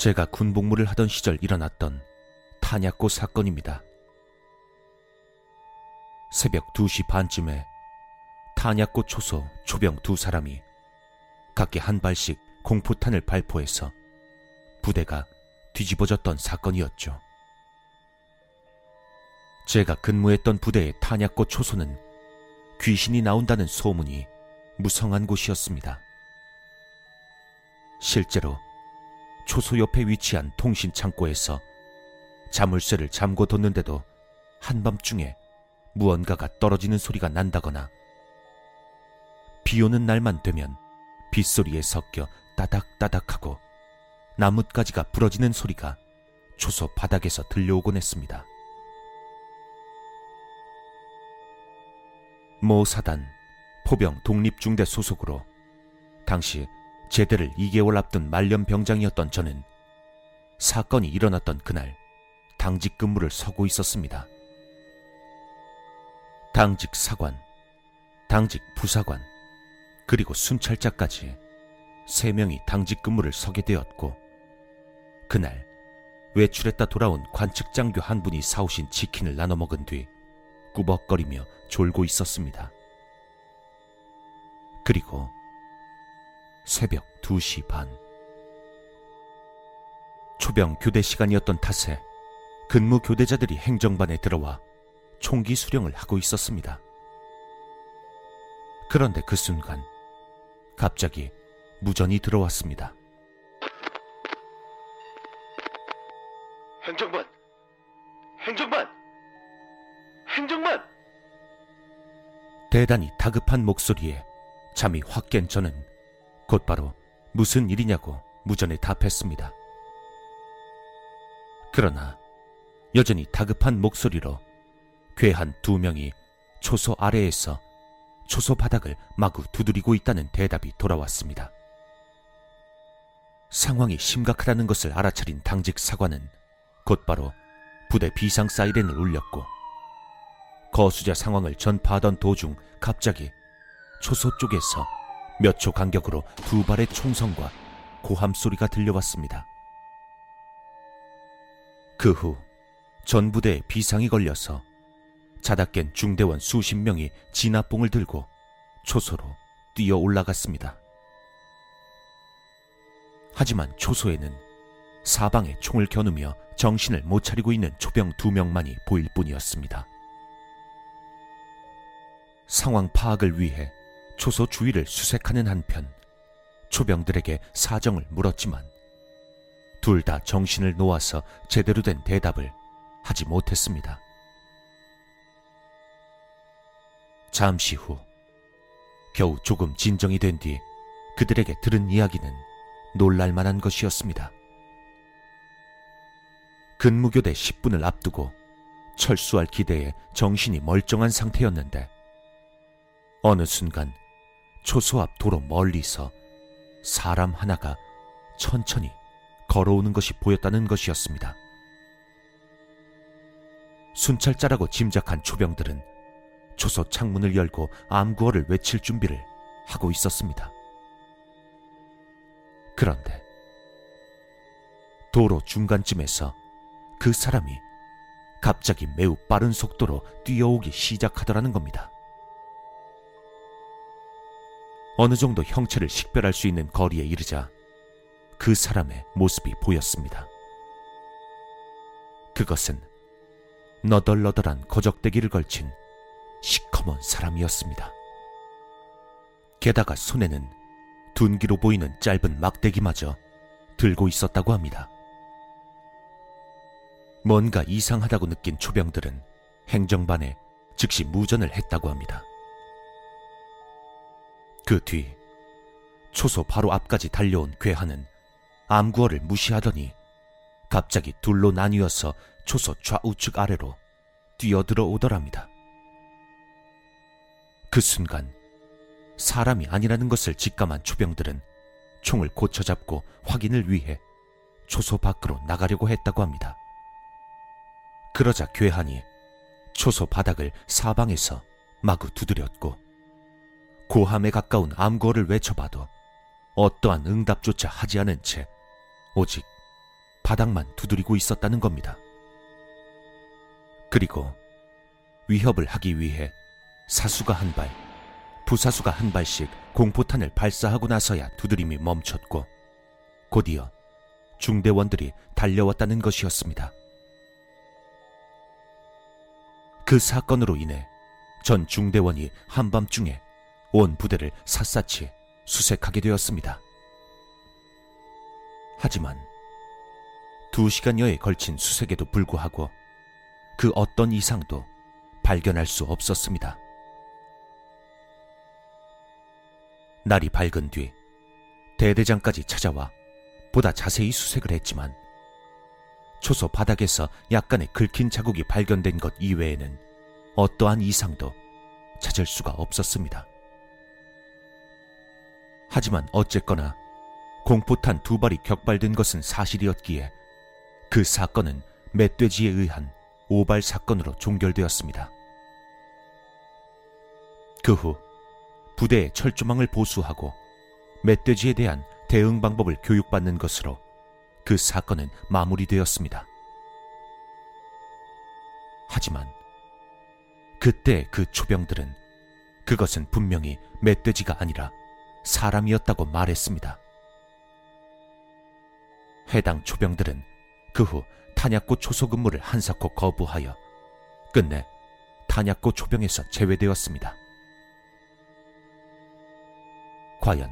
제가 군복무를 하던 시절 일어났던 탄약고 사건입니다. 새벽 2시 반쯤에 탄약고 초소 초병 두 사람이 각기 한 발씩 공포탄을 발포해서 부대가 뒤집어졌던 사건이었죠. 제가 근무했던 부대의 탄약고 초소는 귀신이 나온다는 소문이 무성한 곳이었습니다. 실제로 초소 옆에 위치한 통신 창고에서 자물쇠를 잠궈 뒀는데도 한밤중에 무언가가 떨어지는 소리가 난다거나 비 오는 날만 되면 빗소리에 섞여 따닥따닥하고 나뭇가지가 부러지는 소리가 초소 바닥에서 들려오곤 했습니다. 모 사단 포병 독립중대 소속으로 당시 제대를 2개월 앞둔 말년 병장이었던 저는 사건이 일어났던 그날 당직 근무를 서고 있었습니다. 당직 사관, 당직 부사관, 그리고 순찰자까지 세 명이 당직 근무를 서게 되었고 그날 외출했다 돌아온 관측장교 한 분이 사오신 치킨을 나눠 먹은 뒤 꾸벅거리며 졸고 있었습니다. 그리고 새벽 2시 반. 초병 교대 시간이었던 탓에 근무 교대자들이 행정반에 들어와 총기 수령을 하고 있었습니다. 그런데 그 순간 갑자기 무전이 들어왔습니다. 행정반! 행정반! 행정반! 대단히 다급한 목소리에 잠이 확 깬 저는 곧바로 무슨 일이냐고 무전에 답했습니다. 그러나 여전히 다급한 목소리로 괴한 두 명이 초소 아래에서 초소 바닥을 마구 두드리고 있다는 대답이 돌아왔습니다. 상황이 심각하다는 것을 알아차린 당직 사관은 곧바로 부대 비상 사이렌을 울렸고 거수자 상황을 전파하던 도중 갑자기 초소 쪽에서 몇 초 간격으로 두 발의 총성과 고함 소리가 들려왔습니다. 그 후 전부대에 비상이 걸려서 자다 깬 중대원 수십 명이 진압봉을 들고 초소로 뛰어 올라갔습니다. 하지만 초소에는 사방에 총을 겨누며 정신을 못 차리고 있는 초병 두 명만이 보일 뿐이었습니다. 상황 파악을 위해 초소 주위를 수색하는 한편 초병들에게 사정을 물었지만 둘 다 정신을 놓아서 제대로 된 대답을 하지 못했습니다. 잠시 후 겨우 조금 진정이 된 뒤 그들에게 들은 이야기는 놀랄만한 것이었습니다. 근무교대 10분을 앞두고 철수할 기대에 정신이 멀쩡한 상태였는데 어느 순간 초소 앞 도로 멀리서 사람 하나가 천천히 걸어오는 것이 보였다는 것이었습니다. 순찰자라고 짐작한 초병들은 초소 창문을 열고 암구어를 외칠 준비를 하고 있었습니다. 그런데 도로 중간쯤에서 그 사람이 갑자기 매우 빠른 속도로 뛰어오기 시작하더라는 겁니다. 어느 정도 형체를 식별할 수 있는 거리에 이르자 그 사람의 모습이 보였습니다. 그것은 너덜너덜한 거적대기를 걸친 시커먼 사람이었습니다. 게다가 손에는 둔기로 보이는 짧은 막대기마저 들고 있었다고 합니다. 뭔가 이상하다고 느낀 초병들은 행정반에 즉시 무전을 했다고 합니다. 그 뒤 초소 바로 앞까지 달려온 괴한은 암구어를 무시하더니 갑자기 둘로 나뉘어서 초소 좌우측 아래로 뛰어들어 오더랍니다. 그 순간 사람이 아니라는 것을 직감한 초병들은 총을 고쳐잡고 확인을 위해 초소 밖으로 나가려고 했다고 합니다. 그러자 괴한이 초소 바닥을 사방에서 마구 두드렸고 고함에 가까운 암고를 외쳐봐도 어떠한 응답조차 하지 않은 채 오직 바닥만 두드리고 있었다는 겁니다. 그리고 위협을 하기 위해 사수가 한 발, 부사수가 한 발씩 공포탄을 발사하고 나서야 두드림이 멈췄고 곧이어 중대원들이 달려왔다는 것이었습니다. 그 사건으로 인해 전 중대원이 한밤중에 온 부대를 샅샅이 수색하게 되었습니다. 하지만 두 시간여에 걸친 수색에도 불구하고 그 어떤 이상도 발견할 수 없었습니다. 날이 밝은 뒤 대대장까지 찾아와 보다 자세히 수색을 했지만 초소 바닥에서 약간의 긁힌 자국이 발견된 것 이외에는 어떠한 이상도 찾을 수가 없었습니다. 하지만 어쨌거나 공포탄 두 발이 격발된 것은 사실이었기에 그 사건은 멧돼지에 의한 오발 사건으로 종결되었습니다. 그 후 부대의 철조망을 보수하고 멧돼지에 대한 대응 방법을 교육받는 것으로 그 사건은 마무리되었습니다. 하지만 그때 그 초병들은 그것은 분명히 멧돼지가 아니라 사람이었다고 말했습니다. 해당 초병들은 그 후 탄약고 초소 근무를 한사코 거부하여 끝내 탄약고 초병에서 제외되었습니다. 과연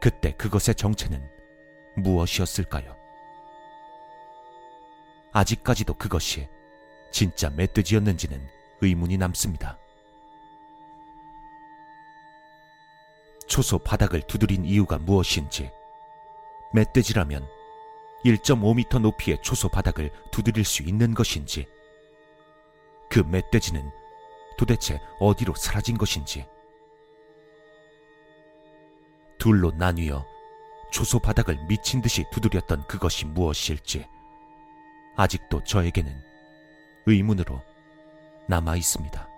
그때 그것의 정체는 무엇이었을까요? 아직까지도 그것이 진짜 멧돼지였는지는 의문이 남습니다. 초소 바닥을 두드린 이유가 무엇인지, 멧돼지라면 1.5m 높이의 초소 바닥을 두드릴 수 있는 것인지, 그 멧돼지는 도대체 어디로 사라진 것인지, 둘로 나뉘어 초소 바닥을 미친 듯이 두드렸던 그것이 무엇일지, 아직도 저에게는 의문으로 남아 있습니다.